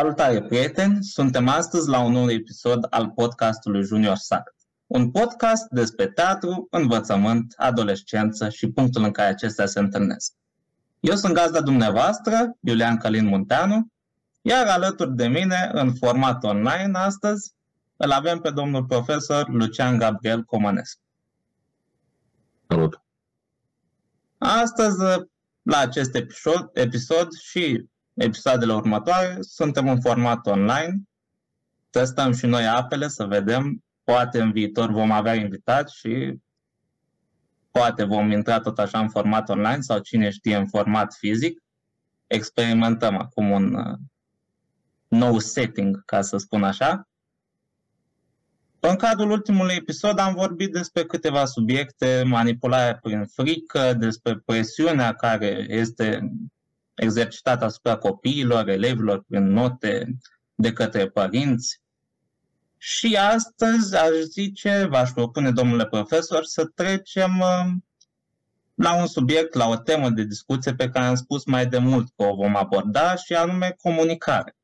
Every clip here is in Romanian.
Salutare, prieteni! Suntem astăzi la un nou episod al podcastului Junior Sat. Un podcast despre teatru, învățământ, adolescență și punctul în care acestea se întâlnesc. Eu sunt gazda dumneavoastră, Iulian Călin Munteanu, iar alături de mine, în format online astăzi, îl avem pe domnul profesor Lucian Gabriel Comănescu. Salut! Astăzi, la acest episod, episod și episoadele următoare. Suntem în format online. Testăm și noi apele să vedem. Poate în viitor vom avea invitați și poate vom intra tot așa în format online sau cine știe în format fizic. Experimentăm acum un uh, nou setting, ca să spun așa. În cadrul ultimului episod am vorbit despre câteva subiecte, manipularea prin frică, despre presiunea care este exercitat asupra copiilor, elevilor, prin note de către părinți. Și astăzi aș zice, v-aș propune, domnule profesor, să trecem uh, la un subiect, la o temă de discuție pe care am spus mai de mult că o vom aborda și anume comunicare.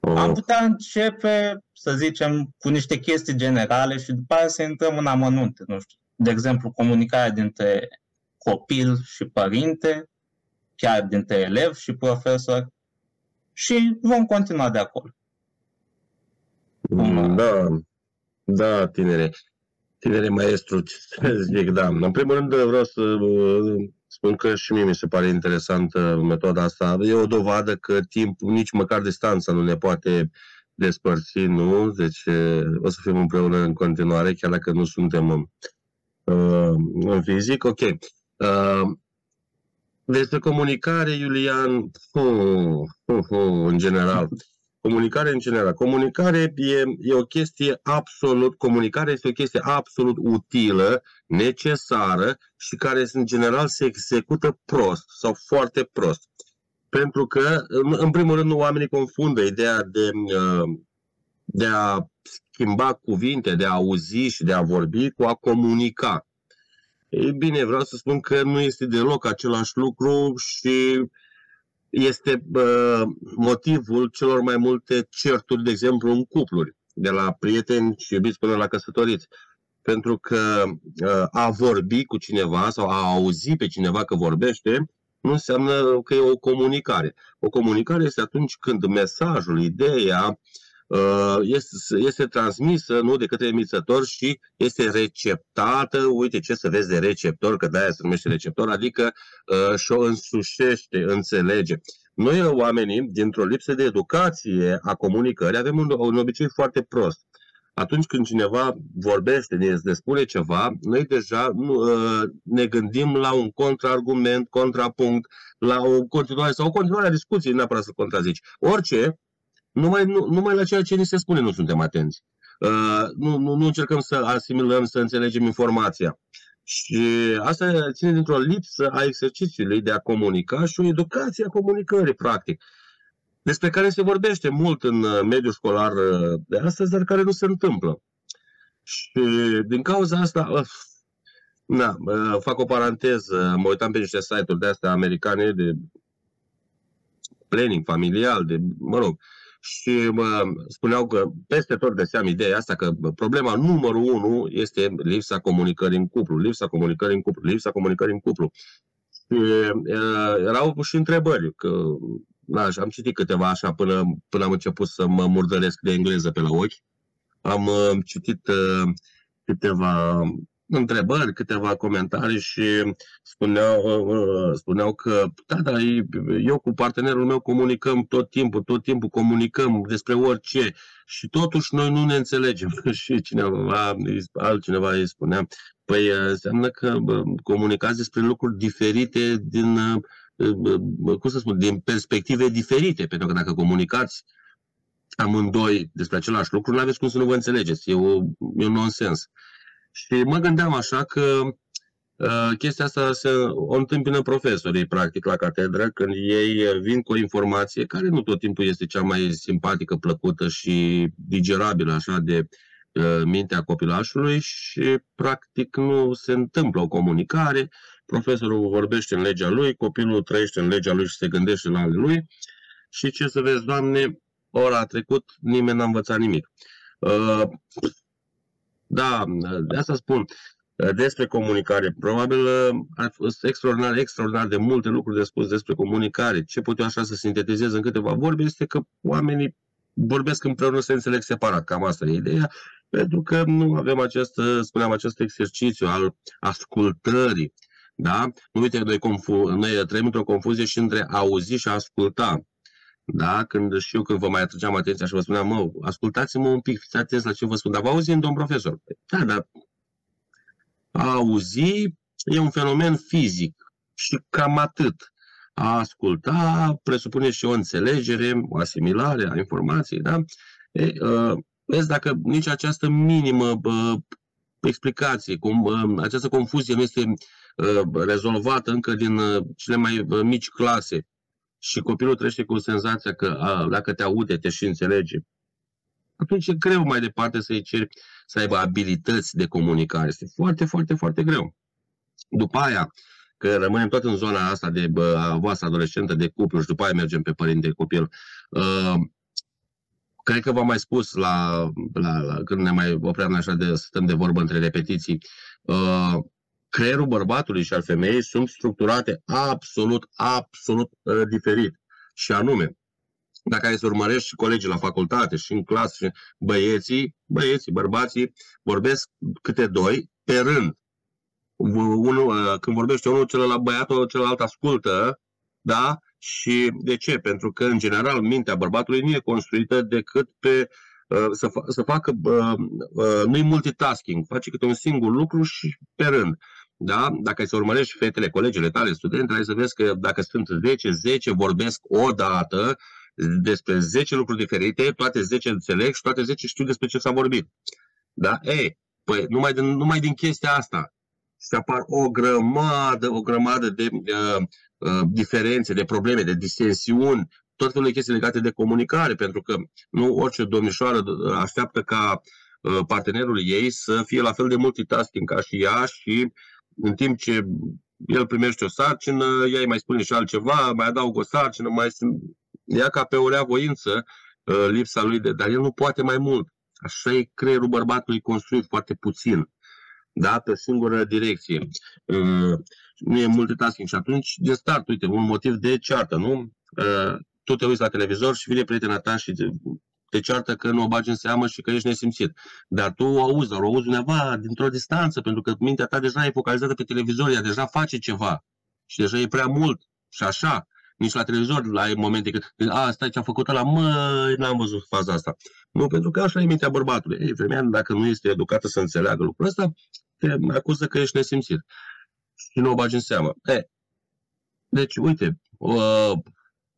Oh. Am putea începe, să zicem, cu niște chestii generale și după aceea să intrăm în amănunte. Nu știu, de exemplu, comunicarea dintre copil și părinte, chiar dintre elev și profesor și vom continua de acolo. Mm, da, da, tinere. Tinere maestru, ce să zic, da. În primul rând vreau să uh, spun că și mie mi se pare interesantă metoda asta. E o dovadă că timp, nici măcar distanța nu ne poate despărți, nu? Deci o să fim împreună în continuare, chiar dacă nu suntem în, uh, în fizic. Ok. Uh, despre comunicare, Iulian, uh, uh, uh, în general. Comunicare în general. Comunicare e, e o chestie absolut, comunicarea este o chestie absolut utilă, necesară și care în general se execută prost sau foarte prost. Pentru că, în primul rând, oamenii confundă ideea de, uh, de a schimba cuvinte, de a auzi și de a vorbi cu a comunica. Ei bine, vreau să spun că nu este deloc același lucru și este uh, motivul celor mai multe certuri, de exemplu, în cupluri, de la prieteni și iubiți până la căsătoriți. Pentru că uh, a vorbi cu cineva sau a auzi pe cineva că vorbește nu înseamnă că e o comunicare. O comunicare este atunci când mesajul, ideea, Uh, este, este transmisă nu de către emițător și este receptată, uite ce să vezi de receptor, că de-aia se numește receptor, adică uh, și-o însușește, înțelege. Noi, oamenii, dintr-o lipsă de educație a comunicării, avem un, un obicei foarte prost. Atunci când cineva vorbește, ne spune ceva, noi deja uh, ne gândim la un contraargument, contrapunct, la o continuare sau o continuare a discuției, neapărat să contrazici. Orice, numai, nu, numai la ceea ce ni se spune nu suntem atenți. Uh, nu, nu, nu încercăm să asimilăm, să înțelegem informația. Și asta ține dintr-o lipsă a exercițiului de a comunica și o educație a comunicării, practic, despre care se vorbește mult în uh, mediul școlar uh, de astăzi, dar care nu se întâmplă. Și din cauza asta, uh, na, fac o paranteză, mă uitam pe niște site-uri de astea americane de planning familial, de, mă rog, și mă, spuneau că peste tot găseam ideea asta că problema numărul unu este lipsa comunicării în cuplu, lipsa comunicării în cuplu, lipsa comunicării în cuplu. Și uh, erau și întrebări, că da, am citit câteva așa până, până am început să mă murdăresc de engleză pe la ochi. Am uh, citit uh, câteva întrebări, câteva comentarii și spuneau, uh, uh, spuneau că, da, da, eu cu partenerul meu comunicăm tot timpul, tot timpul comunicăm despre orice și totuși noi nu ne înțelegem. și cineva, altcineva îi spunea, păi uh, înseamnă că comunicați despre lucruri diferite din cum să spun, din perspective diferite, pentru că dacă comunicați amândoi despre același lucru, nu aveți cum să nu vă înțelegeți. E, o, e un nonsens. Și mă gândeam așa că uh, chestia asta se, o întâmpină profesorii, practic, la catedră, când ei vin cu o informație care nu tot timpul este cea mai simpatică, plăcută și digerabilă, așa, de uh, mintea copilașului și, practic, nu se întâmplă o comunicare. Profesorul vorbește în legea lui, copilul trăiește în legea lui și se gândește la ale lui. Și ce să vezi, Doamne, ora a trecut, nimeni n-a învățat nimic. Uh, da, de asta spun despre comunicare. Probabil uh, ar fi extraordinar, extraordinar de multe lucruri de spus despre comunicare. Ce pot eu așa să sintetizez în câteva vorbe este că oamenii vorbesc împreună, se înțeleg separat. Cam asta e ideea. Pentru că nu avem acest, spuneam, acest exercițiu al ascultării. Da? Nu uite, noi, confu- noi trăim într-o confuzie și între auzi și asculta. Da? Când și eu când vă mai atrăgeam atenția și vă spuneam, mă, ascultați-mă un pic, fiți atenți la ce vă spun, dar vă auzim, domn profesor. Da, dar a auzi e un fenomen fizic și cam atât. A asculta presupune și o înțelegere, o asimilare a informației, da? E, uh, vezi, dacă nici această minimă uh, explicație, cum, uh, această confuzie nu este uh, rezolvată încă din uh, cele mai uh, mici clase, și copilul trăiește cu senzația că a, dacă te aude, te și înțelege, atunci e greu mai departe să-i ceri să aibă abilități de comunicare. Este foarte, foarte, foarte greu. După aia, că rămânem tot în zona asta de bă, a voastră adolescentă, de cuplu și după aia mergem pe părinte copil. Uh, cred că v-am mai spus la, la, la, când ne mai opream așa de stăm de vorbă între repetiții, uh, creierul bărbatului și al femeii sunt structurate absolut, absolut uh, diferit. Și anume, dacă ai să urmărești și colegii la facultate și în clasă, și băieții, băieții, bărbații, vorbesc câte doi pe rând. Unul, uh, când vorbește unul, celălalt băiatul, celălalt ascultă, da? Și de ce? Pentru că, în general, mintea bărbatului nu e construită decât pe uh, să, fa- să facă, uh, uh, nu-i multitasking, face câte un singur lucru și pe rând. Da? Dacă ai să urmărești fetele, colegele tale, studentele, ai să vezi că dacă sunt 10, 10 vorbesc odată despre 10 lucruri diferite, toate 10 înțeleg și toate 10 știu despre ce s-a vorbit. Da? Ei, păi numai din, numai din chestia asta se apar o grămadă, o grămadă de uh, uh, diferențe, de probleme, de distensiuni, tot felul de chestii legate de comunicare, pentru că nu orice domnișoară așteaptă ca uh, partenerul ei să fie la fel de multitasking ca și ea și în timp ce el primește o sarcină, ea îi mai spune și altceva, mai adaugă o sarcină, mai ia ca pe o rea voință uh, lipsa lui de... Dar el nu poate mai mult. Așa e creierul bărbatului construit foarte puțin. Da? Pe o singură direcție. Uh, nu e multitasking. Și atunci, de start, uite, un motiv de ceartă, nu? Uh, tu te uiți la televizor și vine prietena ta și te ceartă că nu o bagi în seamă și că ești nesimțit. Dar tu o auzi, dar o auzi undeva dintr-o distanță, pentru că mintea ta deja e focalizată pe televizor, ea deja face ceva și deja e prea mult și așa. Nici la televizor la ai momente când, a, stai ce a făcut la mă, n-am văzut faza asta. Nu, pentru că așa e mintea bărbatului. Ei, femeia, dacă nu este educată să înțeleagă lucrul ăsta, te acuză că ești nesimțit. Și nu o bagi în seamă. E, deci, uite, uh,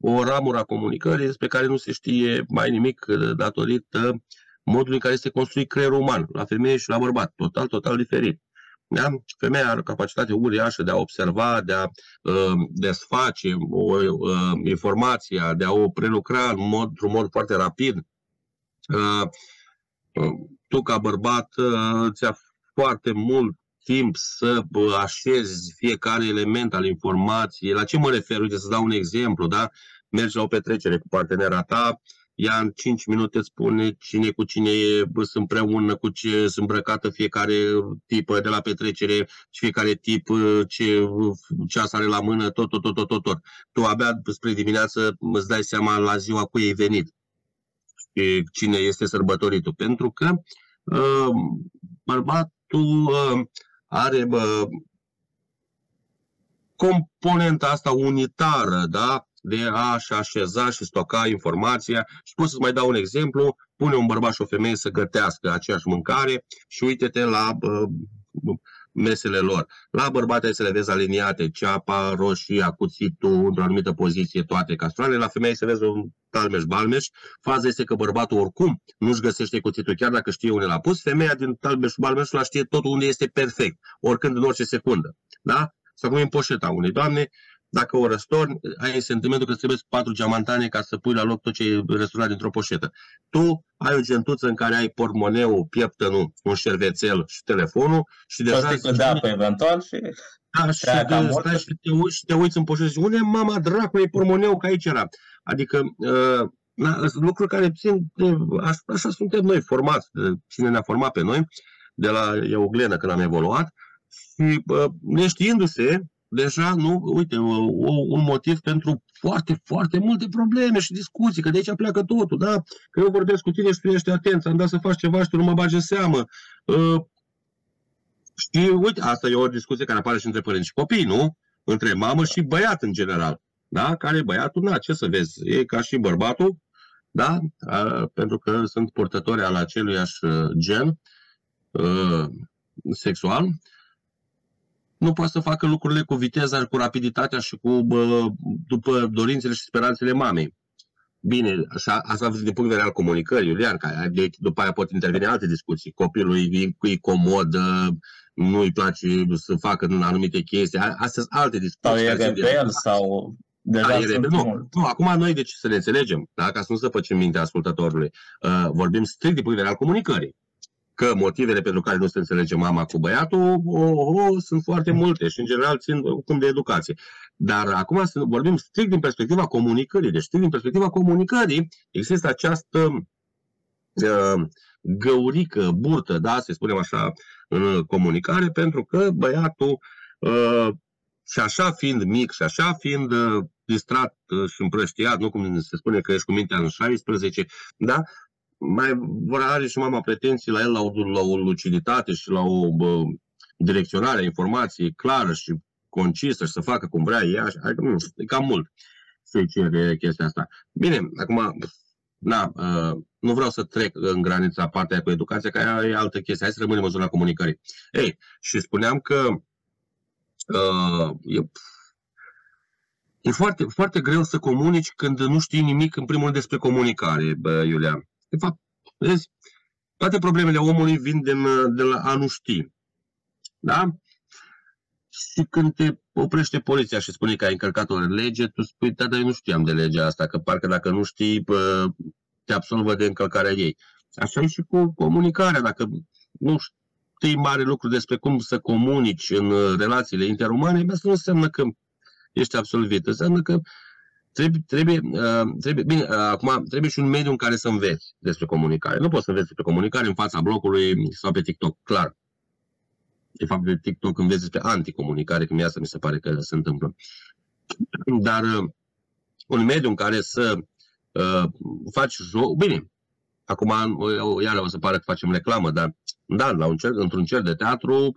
o ramură a comunicării despre care nu se știe mai nimic datorită modului în care este construit creierul uman, la femeie și la bărbat, total, total diferit. Da? Femeia are o capacitate uriașă de a observa, de a uh, desface o uh, informație, de a o prelucra în mod, într-un mod foarte rapid. Uh, uh, tu, ca bărbat, uh, ți-a foarte mult timp să așezi fiecare element al informației. La ce mă refer? Uite, să dau un exemplu, da? Mergi la o petrecere cu partenera ta, ea în 5 minute îți spune cine cu cine e, sunt împreună, cu ce sunt îmbrăcată fiecare tip de la petrecere și fiecare tip ce ceas are la mână, tot, tot, tot, tot, tot, tot. Tu abia spre dimineață îți dai seama la ziua cu ei venit și cine este sărbătoritul. Pentru că uh, bărbatul uh, are bă, componenta asta unitară, da? de a-și așeza și stoca informația. Și pot să-ți mai dau un exemplu. Pune un bărbat și o femeie să gătească aceeași mâncare și uite-te la mesele lor. La bărbat să le vezi aliniate, ceapa, roșia, cuțitul, într-o anumită poziție, toate castroanele. La femeie să vezi un talmeș-balmeș. Faza este că bărbatul oricum nu-și găsește cuțitul, chiar dacă știe unde l-a pus. Femeia din talmeș-balmeș la știe tot unde este perfect, oricând, în orice secundă. Da? Sau cum e în poșeta unei doamne, dacă o răstorni, ai sentimentul că trebuie patru geamantane ca să pui la loc tot ce e răsturnat dintr-o poșetă. Tu ai o gentuță în care ai portmoneu, pieptănul, un șervețel și telefonul și deja... O de apă eventual și... Da, și, de, stai și, te, uiți, și te uiți în poșetă și unde mama dracului pormoneu că aici era. Adică uh, na, lucruri care țin de, așa, așa suntem noi formați, de cine ne-a format pe noi, de la Euglenă când am evoluat și uh, neștiindu-se, deja, nu, uite, o, un motiv pentru foarte, foarte multe probleme și discuții, că de aici pleacă totul, da? Că eu vorbesc cu tine și tu ești atent, am dat să faci ceva și tu nu mă bagi în seamă. Uh, și uite, asta e o discuție care apare și între părinți și copii, nu? Între mamă și băiat în general. Da? Care băiatul, na, ce să vezi, e ca și bărbatul, da? A, pentru că sunt purtători al aceluiași uh, gen uh, sexual nu poate să facă lucrurile cu viteza, cu rapiditatea și cu bă, după dorințele și speranțele mamei. Bine, așa, asta din punct de vedere al comunicării, Iulian, că de, după aia pot interveni alte discuții. Copilul e, e comod, nu îi place să facă în anumite chestii. Astea sunt alte discuții. Sau e rebel, sau Deja da, e nu, nu, acum noi, deci să ne înțelegem, da? ca să nu zăpăcim mintea ascultătorului, uh, vorbim strict din punct de vedere al comunicării că motivele pentru care nu se înțelege mama cu băiatul oh, oh, sunt foarte multe și în general țin cum de educație. Dar acum să vorbim strict din perspectiva comunicării. Deci strict din perspectiva comunicării există această uh, găurică, burtă, da, să spunem așa, în comunicare, pentru că băiatul uh, și așa fiind mic și așa fiind uh, distrat uh, și împrăștiat, nu cum se spune că ești cu mintea în 16, da? Mai vor are și mama pretenții la el la o, la o luciditate și la o bă, direcționare a informației clară și concisă și să facă cum vrea ea. Adică, nu, e cam mult să-i cere chestia asta. Bine, acum, na, uh, nu vreau să trec în granița partea cu educația, că e altă chestie. Hai să rămânem în zona comunicării. Ei, și spuneam că uh, e, e foarte, foarte greu să comunici când nu știi nimic, în primul rând, despre comunicare, bă, Iulian. De fapt, vezi, toate problemele omului vin de, de la a nu ști. Da? Și când te oprește poliția și spune că ai încălcat o lege, tu spui, da, dar eu nu știam de legea asta, că parcă dacă nu știi, te absolvă de încălcarea ei. Așa e și cu comunicarea. Dacă nu știi mare lucru despre cum să comunici în relațiile interumane, asta nu înseamnă că ești absolvit. Înseamnă că Trebuie, trebuie, uh, trebuie, bine, uh, acum trebuie și un mediu în care să înveți despre comunicare. Nu poți să înveți despre comunicare în fața blocului sau pe TikTok, clar. De fapt, pe TikTok înveți despre anticomunicare, că mie asta mi se pare că se întâmplă. Dar uh, un mediu în care să uh, faci joc, bine, acum iară o să pare că facem reclamă, dar da, la un cer, într-un cer de teatru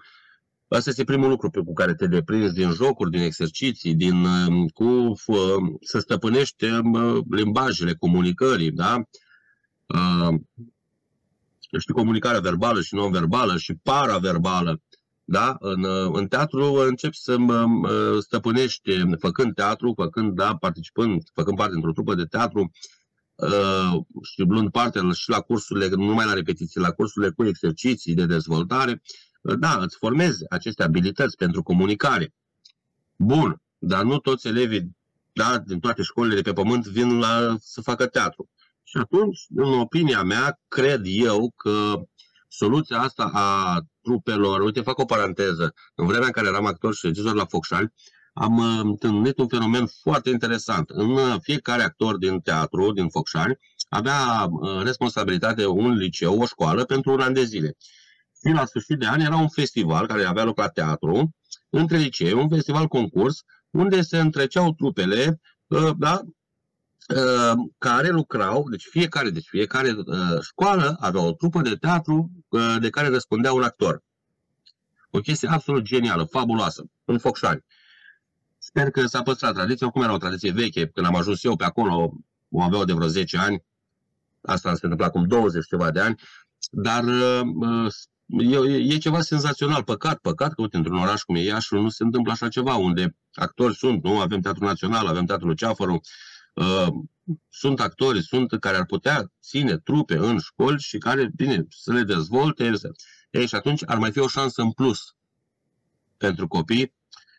Asta este primul lucru pe cu care te deprinzi din jocuri, din exerciții, din, um, cu, um, să stăpânești um, limbajele comunicării, da? Știi, comunicarea verbală și non-verbală și paraverbală. Da? În, în teatru începi să stăpânești, făcând teatru, făcând, da, participând, făcând parte într-o trupă de teatru, uh, și luând parte și la cursurile, nu numai la repetiții, la cursurile cu exerciții de dezvoltare, da, îți formezi aceste abilități pentru comunicare. Bun, dar nu toți elevii da, din toate școlile de pe pământ vin la, să facă teatru. Și atunci, în opinia mea, cred eu că soluția asta a trupelor, uite, fac o paranteză, în vremea în care eram actor și regizor la Focșani, am uh, întâlnit un fenomen foarte interesant. În uh, fiecare actor din teatru, din Focșani, avea uh, responsabilitate un liceu, o școală, pentru un an de zile și la sfârșit de an era un festival care avea loc la teatru, între licee, un festival concurs, unde se întreceau trupele, uh, da, uh, care lucrau, deci fiecare, deci fiecare uh, școală avea o trupă de teatru de care răspundea un actor. O chestie absolut genială, fabuloasă, în Focșani. Sper că s-a păstrat tradiția, oricum era o tradiție veche, când am ajuns eu pe acolo, o aveau de vreo 10 ani, asta se întâmpla acum 20 ceva de ani, dar e, e ceva senzațional, păcat, păcat că, uite, într-un oraș cum e Iașul nu se întâmplă așa ceva, unde actori sunt, nu? Avem Teatrul Național, avem Teatrul Ceafăru, uh, sunt actori, sunt care ar putea ține trupe în școli și care, bine, să le dezvolte. Ei, și atunci ar mai fi o șansă în plus pentru copii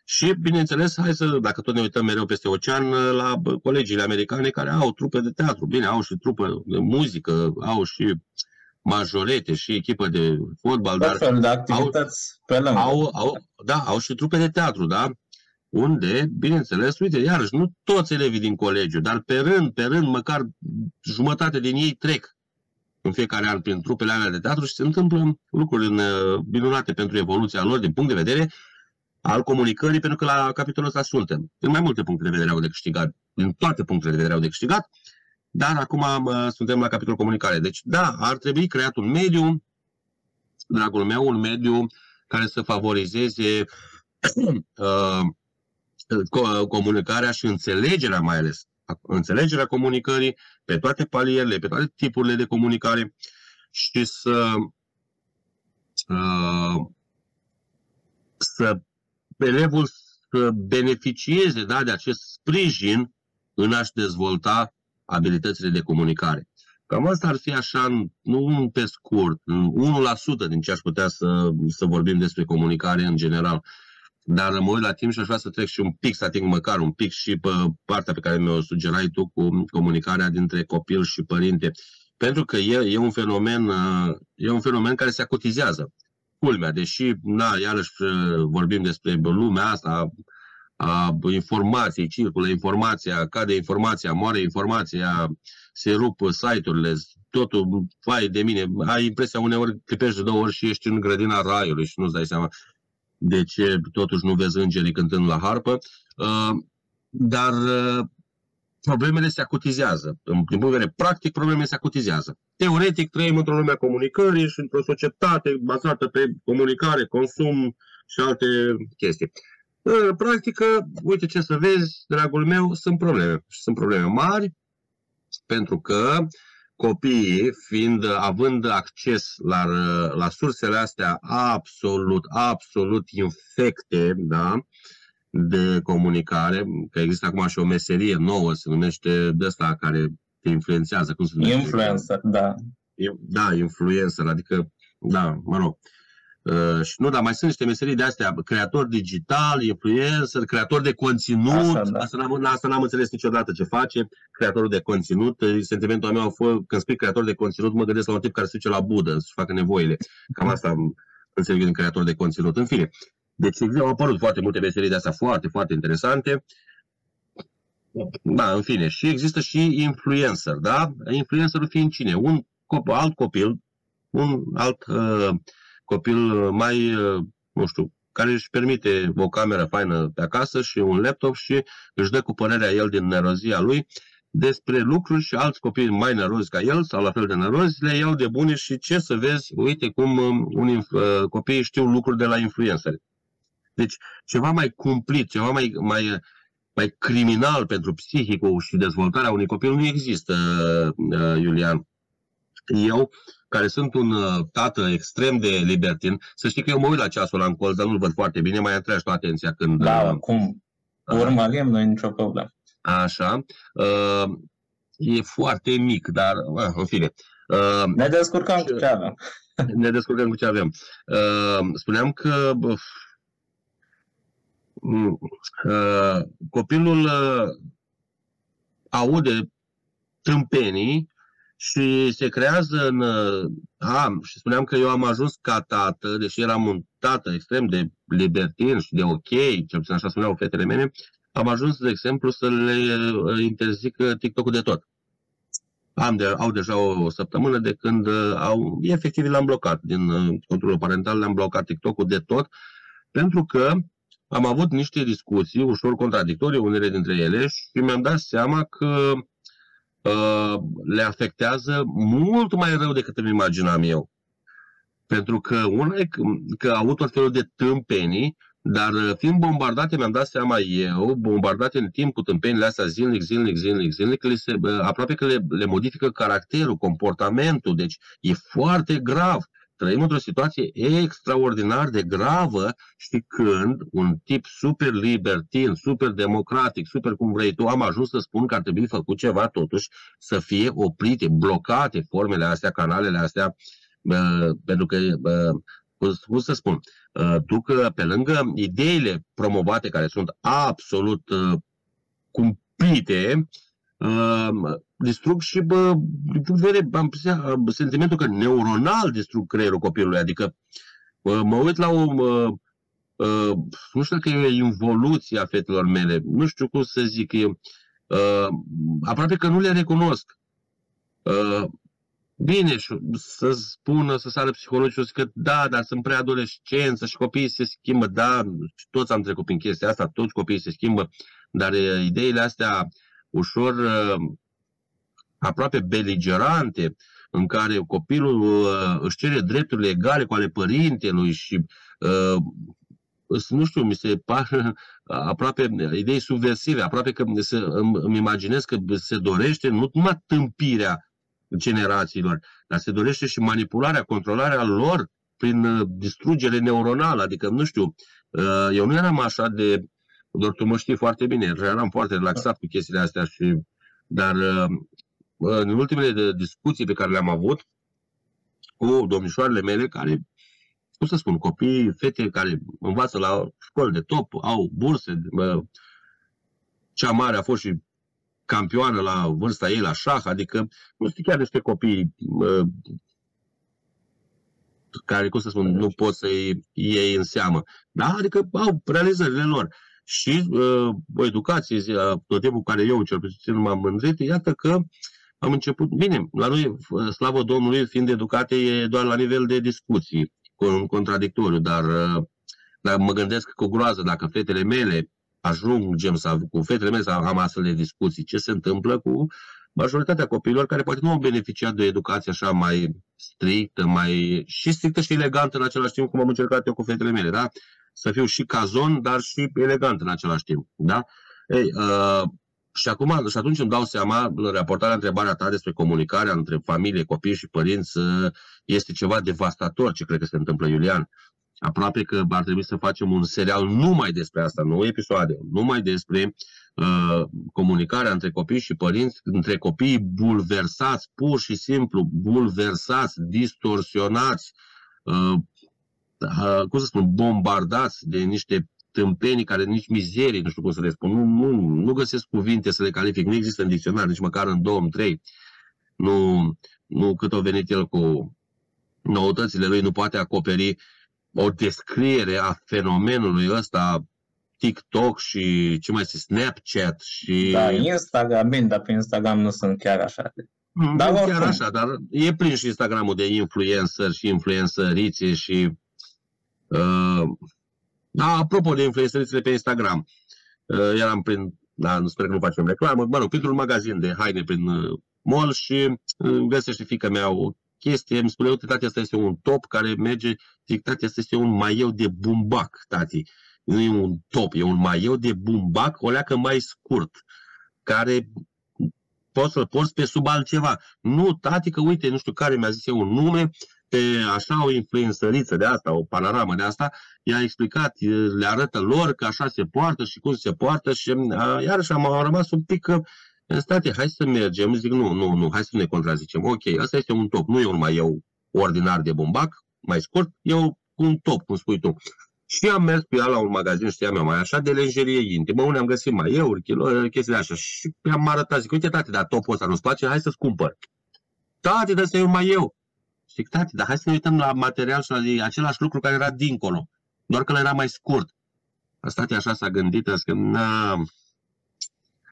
și, bineînțeles, hai să, dacă tot ne uităm mereu peste ocean, la colegiile americane care au trupe de teatru. Bine, au și trupe de muzică, au și majorete și echipă de fotbal, dar fel de activități au, pe lângă. Au, au, da, au și trupe de teatru, da? Unde, bineînțeles, uite, iarăși, nu toți elevii din colegiu, dar pe rând, pe rând, măcar jumătate din ei trec în fiecare an prin trupele alea de teatru și se întâmplă lucruri minunate pentru evoluția lor din punct de vedere al comunicării, pentru că la capitolul ăsta suntem. Din mai multe puncte de vedere au de câștigat, din toate punctele de vedere au de câștigat, dar acum suntem la capitolul comunicare. Deci, da, ar trebui creat un mediu, dragul meu, un mediu care să favorizeze uh, comunicarea și înțelegerea mai ales. Înțelegerea comunicării pe toate palierele, pe toate tipurile de comunicare și să uh, să elevul să beneficieze da, de acest sprijin în a-și dezvolta abilitățile de comunicare. Cam asta ar fi așa, nu pe scurt, 1% din ce aș putea să, să vorbim despre comunicare în general. Dar mă uit la timp și aș vrea să trec și un pic, să ating măcar un pic și pe partea pe care mi-o sugerai tu cu comunicarea dintre copil și părinte. Pentru că e, e, un fenomen, e un fenomen care se acotizează culmea, deși, na, iarăși vorbim despre lumea asta a informației, circulă informația, cade informația, moare informația, se rup site-urile, totul, fai de mine, ai impresia uneori clipești de două ori și ești în grădina raiului și nu-ți dai seama de ce totuși nu vezi îngerii cântând la harpă, dar problemele se acutizează. Din punct de vedere practic, problemele se acutizează. Teoretic, trăim într-o lume a comunicării și într-o societate bazată pe comunicare, consum și alte chestii. În practică, uite ce să vezi, dragul meu, sunt probleme. Și sunt probleme mari, pentru că copiii, fiind, având acces la, la sursele astea absolut, absolut infecte, da, de comunicare, că există acum și o meserie nouă, se numește de asta care te influențează, cum se numește? Influencer, da. Da, influencer, adică, da, mă rog. Uh, și nu, dar mai sunt niște meserii de astea, creator digital, influencer, creator de conținut. Așa, da. asta, n-am, asta n-am înțeles niciodată ce face creatorul de conținut. Sentimentul meu a fost, când spui creator de conținut, mă gândesc la un tip care se duce la budă, să facă nevoile. Cam asta înțeleg din creator de conținut. În fine, deci au apărut foarte multe meserii de astea foarte, foarte interesante. Da, în fine. Și există și influencer, da? Influencerul fiind cine? Un copil, alt copil, un alt uh, copil mai, uh, nu știu, care își permite o cameră faină pe acasă și un laptop și își dă cu părerea el din nerozia lui despre lucruri și alți copii mai nerozi ca el sau la fel de nerozi le iau de bune și ce să vezi, uite cum um, unii uh, copii știu lucruri de la influenceri. Deci ceva mai cumplit, ceva mai, mai, mai criminal pentru psihicul și dezvoltarea unui copil nu există, uh, Iulian. Eu, care sunt un uh, tată extrem de libertin, să știi că eu mă uit la ceasul ăla în colț, dar nu-l văd foarte bine, mai atragi toată atenția când... Da, uh, cum urmărim, nu e nicio problemă. Așa. Uh, e foarte mic, dar, uh, în fine. Uh, ne descurcăm cu ce avem. ne descurcăm cu ce avem. Uh, spuneam că Mm, uh, copilul uh, aude tâmpenii și se creează în... Uh, a, și spuneam că eu am ajuns ca tată, deși eram un tată extrem de libertin și de ok, cel puțin așa spuneau fetele mele, am ajuns, de exemplu, să le interzic TikTok-ul de tot. Am de, au deja o, o săptămână de când au, efectiv l-am blocat din controlul parental, le-am blocat TikTok-ul de tot, pentru că am avut niște discuții ușor contradictorii, unele dintre ele, și mi-am dat seama că uh, le afectează mult mai rău decât îmi imaginam eu. Pentru că una e că, că au tot felul de tâmpenii, dar uh, fiind bombardate, mi-am dat seama eu, bombardate în timp cu tâmpenile astea zilnic, zilnic, zilnic, zilnic, le se, uh, aproape că le, le modifică caracterul, comportamentul, deci e foarte grav trăim într-o situație extraordinar de gravă și când un tip super libertin, super democratic, super cum vrei tu, am ajuns să spun că ar trebui făcut ceva totuși să fie oprite, blocate formele astea, canalele astea, uh, pentru că, uh, cum să spun, uh, tu că pe lângă ideile promovate care sunt absolut uh, cumplite, uh, distrug și, bă, din punct de vedere, am sentimentul că neuronal distrug creierul copilului. Adică bă, mă uit la o, bă, bă, nu știu dacă e o involuție a fetelor mele, nu știu cum să zic, e, uh, aproape că nu le recunosc. Uh, bine, să spună, să sară psihologii că da, dar sunt prea adolescență și copiii se schimbă, da, toți am trecut prin chestia asta, toți copiii se schimbă, dar ideile astea ușor aproape beligerante, în care copilul uh, își cere drepturile egale cu ale părintelui și uh, nu știu, mi se par aproape idei subversive, aproape că se, îmi, îmi imaginez că se dorește nu numai tâmpirea generațiilor, dar se dorește și manipularea, controlarea lor prin uh, distrugere neuronală, adică, nu știu, uh, eu nu eram așa de, doar tu mă știi foarte bine, eram foarte relaxat cu chestiile astea și dar uh, în ultimele discuții pe care le-am avut cu domnișoarele mele, care, cum să spun, copii, fete care învață la școli de top, au burse, cea mare a fost și campioană la vârsta ei la șah, adică nu știu chiar niște copii care, cum să spun, nu pot să-i iei în seamă. Da, adică au realizările lor. Și uh, o educație, tot timpul care eu cel puțin m-am mândrit, iată că uh, am început, bine, la noi, slavă Domnului, fiind educate, e doar la nivel de discuții, cu un contradictoriu, dar, dar mă gândesc cu groază dacă fetele mele ajungem să, cu fetele mele să am astfel de discuții, ce se întâmplă cu majoritatea copiilor care poate nu au beneficiat de o educație așa mai strictă, mai și strictă și elegantă în același timp, cum am încercat eu cu fetele mele, da? Să fiu și cazon, dar și elegant în același timp, da? Ei, uh, și acum, și atunci îmi dau seama, în raportarea întrebarea ta despre comunicarea între familie, copii și părinți, este ceva devastator ce cred că se întâmplă, Iulian. Aproape că ar trebui să facem un serial numai despre asta, nu episoade, numai despre uh, comunicarea între copii și părinți, între copii bulversați, pur și simplu bulversați, distorsionați, uh, uh, cum să spun, bombardați de niște tâmpenii care nici mizerii, nu știu cum să le spun, nu, nu, nu găsesc cuvinte să le calific, nu există în dicționar, nici măcar în 2003. Nu, nu cât o venit el cu noutățile lui, nu poate acoperi o descriere a fenomenului ăsta TikTok și ce mai este, Snapchat și... Da, Instagram, bine, dar pe Instagram nu sunt chiar așa. Mm, da, chiar oricum. așa, dar e plin și Instagramul de influencer și influencerițe și uh, da, apropo de influențările pe Instagram, uh, eram prin, da, nu sper că nu facem reclamă, mă rog, printr-un magazin de haine prin uh, mall și uh, găsește fica mea o chestie, îmi spune, uite, tati, asta este un top care merge, zic, tati, asta este un maieu de bumbac, tati. Nu e un top, e un maieu de bumbac, o leacă mai scurt, care poți să-l porți pe sub altceva. Nu, tati, că uite, nu știu care mi-a zis eu un nume, pe așa o influențăriță de asta, o panoramă de asta, i-a explicat, le arătă lor că așa se poartă și cum se poartă și iarăși am, am rămas un pic că state, hai să mergem, zic nu, nu, nu, hai să ne contrazicem, ok, asta este un top, nu e un mai eu ordinar de bumbac, mai scurt, e un top, cum spui tu. Și am mers pe ea la un magazin, știam eu, mai așa, de lenjerie intimă, unde am găsit mai eu, kilo, chestii așa. Și am arătat, zic, uite, tate, dar topul ăsta nu-ți place, hai să-ți cumpăr. Tate, dar să e un mai eu. Zic, tati, dar hai să ne uităm la material și la același lucru care era dincolo, doar că era mai scurt. Asta așa s-a gândit, a zis că, na,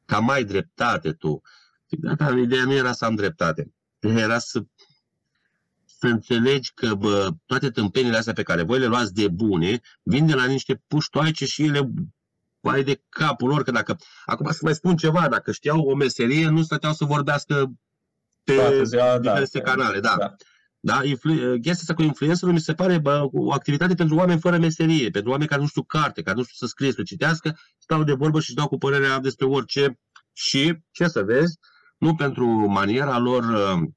ca mai dreptate tu. Zic, da, dar ideea nu era să am dreptate. Era să, să înțelegi că bă, toate tâmpenile astea pe care voi le luați de bune vin de la niște puștoaice și ele vai de capul lor, că dacă, acum să mai spun ceva, dacă știau o meserie, nu stăteau să vorbească pe ziua, da, diverse da, canale, da. da. Da? Influ- chestia asta cu influencerul mi se pare bă, o activitate pentru oameni fără meserie, pentru oameni care nu știu carte, care nu știu să scrie, să citească, stau de vorbă și dau cu părerea despre orice și, ce să vezi, nu pentru maniera lor uh,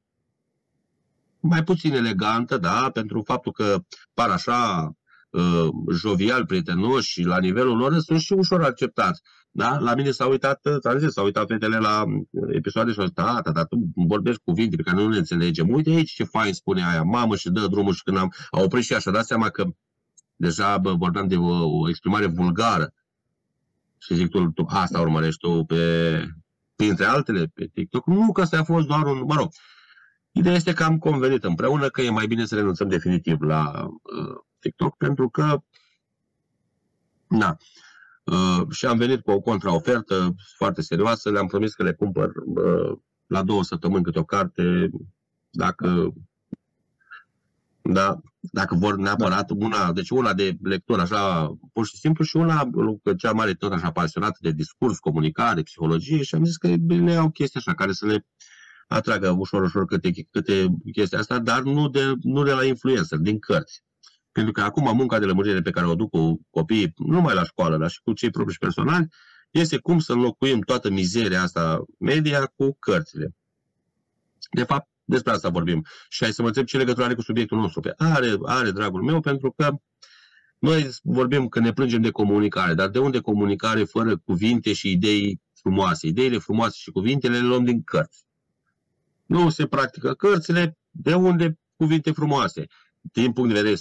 mai puțin elegantă, da, pentru faptul că par așa uh, jovial, prietenoși și la nivelul lor sunt și ușor acceptați. Da? La mine s-a uitat, ți zis, s-au uitat fetele la episoade și au zis, tata, dar tu vorbești cuvinte pe care nu le înțelegem. Uite aici ce fain spune aia, mamă și dă drumul și când am a oprit și așa, dat seama că deja bă, vorbeam de o, o exprimare vulgară. Și zic, tu, tu asta urmărești tu pe, printre altele pe TikTok. Nu că asta a fost doar un, mă rog, ideea este că am convenit împreună că e mai bine să renunțăm definitiv la uh, TikTok pentru că, na, uh, și am venit cu o contraofertă foarte serioasă, le-am promis că le cumpăr uh, la două săptămâni câte o carte, dacă da, dacă vor neapărat da. una, deci una de lectură așa pur și simplu și una cea mare tot așa pasionată de discurs, comunicare, psihologie și am zis că le iau chestii așa care să le atragă ușor, ușor câte, câte chestii asta, dar nu de, nu de la influență, din cărți. Pentru că acum munca de lămurire pe care o duc cu copiii, nu numai la școală, dar și cu cei proprii personali, este cum să înlocuim toată mizeria asta media cu cărțile. De fapt, despre asta vorbim. Și hai să mă întreb ce legătură are cu subiectul nostru. Pe are, are, dragul meu, pentru că noi vorbim că ne plângem de comunicare, dar de unde comunicare fără cuvinte și idei frumoase? Ideile frumoase și cuvintele le luăm din cărți. Nu se practică cărțile, de unde cuvinte frumoase? Din punct de vedere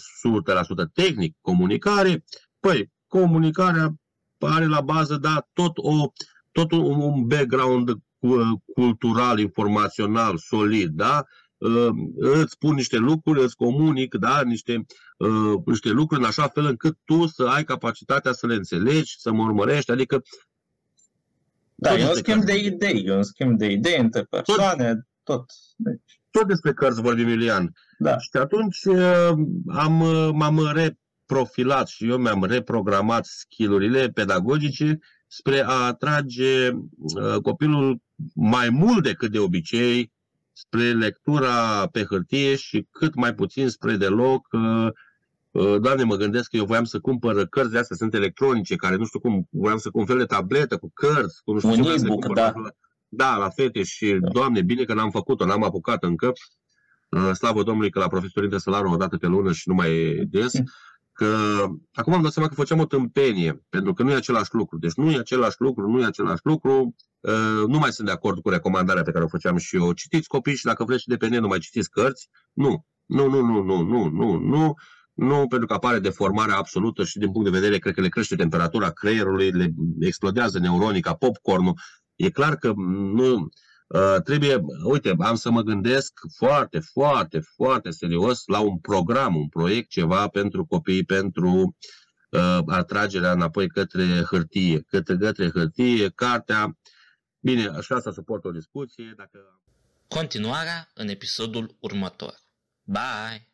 100% tehnic, comunicare, păi, comunicarea are la bază, da, tot, o, tot un, un background cultural, informațional, solid, da? Uh, îți spun niște lucruri, îți comunic da? niște, uh, niște lucruri în așa fel încât tu să ai capacitatea să le înțelegi, să mă urmărești, adică da, e un schimb de idei, e un schimb de idei între persoane, tot. tot. Deci. Tot despre cărți vorbim, Iulian. Da. Și atunci uh, am, m-am reprofilat și eu mi-am reprogramat skillurile pedagogice spre a atrage copilul mai mult decât de obicei spre lectura pe hârtie și cât mai puțin spre deloc. Uh, uh, Doamne, mă gândesc că eu voiam să cumpăr cărți de astea, sunt electronice, care nu știu cum, voiam să cumpăr fel de tabletă cu cărți, cu nu știu Un ce e da. Da, la fete și, da. Doamne, bine că n-am făcut-o, n-am apucat încă. Uh, slavă Domnului că la profesor intră salariul o dată pe lună și nu mai des. Mm că acum am dat seama că făceam o tâmpenie, pentru că nu e același lucru. Deci nu e același lucru, nu e același lucru. Uh, nu mai sunt de acord cu recomandarea pe care o făceam și eu. Citiți copii și dacă vreți și de pe net, nu mai citiți cărți. Nu, nu, nu, nu, nu, nu, nu, nu. Nu, pentru că apare deformarea absolută și din punct de vedere, cred că le crește temperatura creierului, le explodează neuronii ca popcornul. E clar că nu, Uh, trebuie, uite, am să mă gândesc foarte, foarte, foarte serios la un program, un proiect, ceva pentru copii, pentru uh, atragerea înapoi către hârtie, către, către hârtie, cartea. Bine, așa să suport o discuție. Dacă... Continuarea în episodul următor. Bye!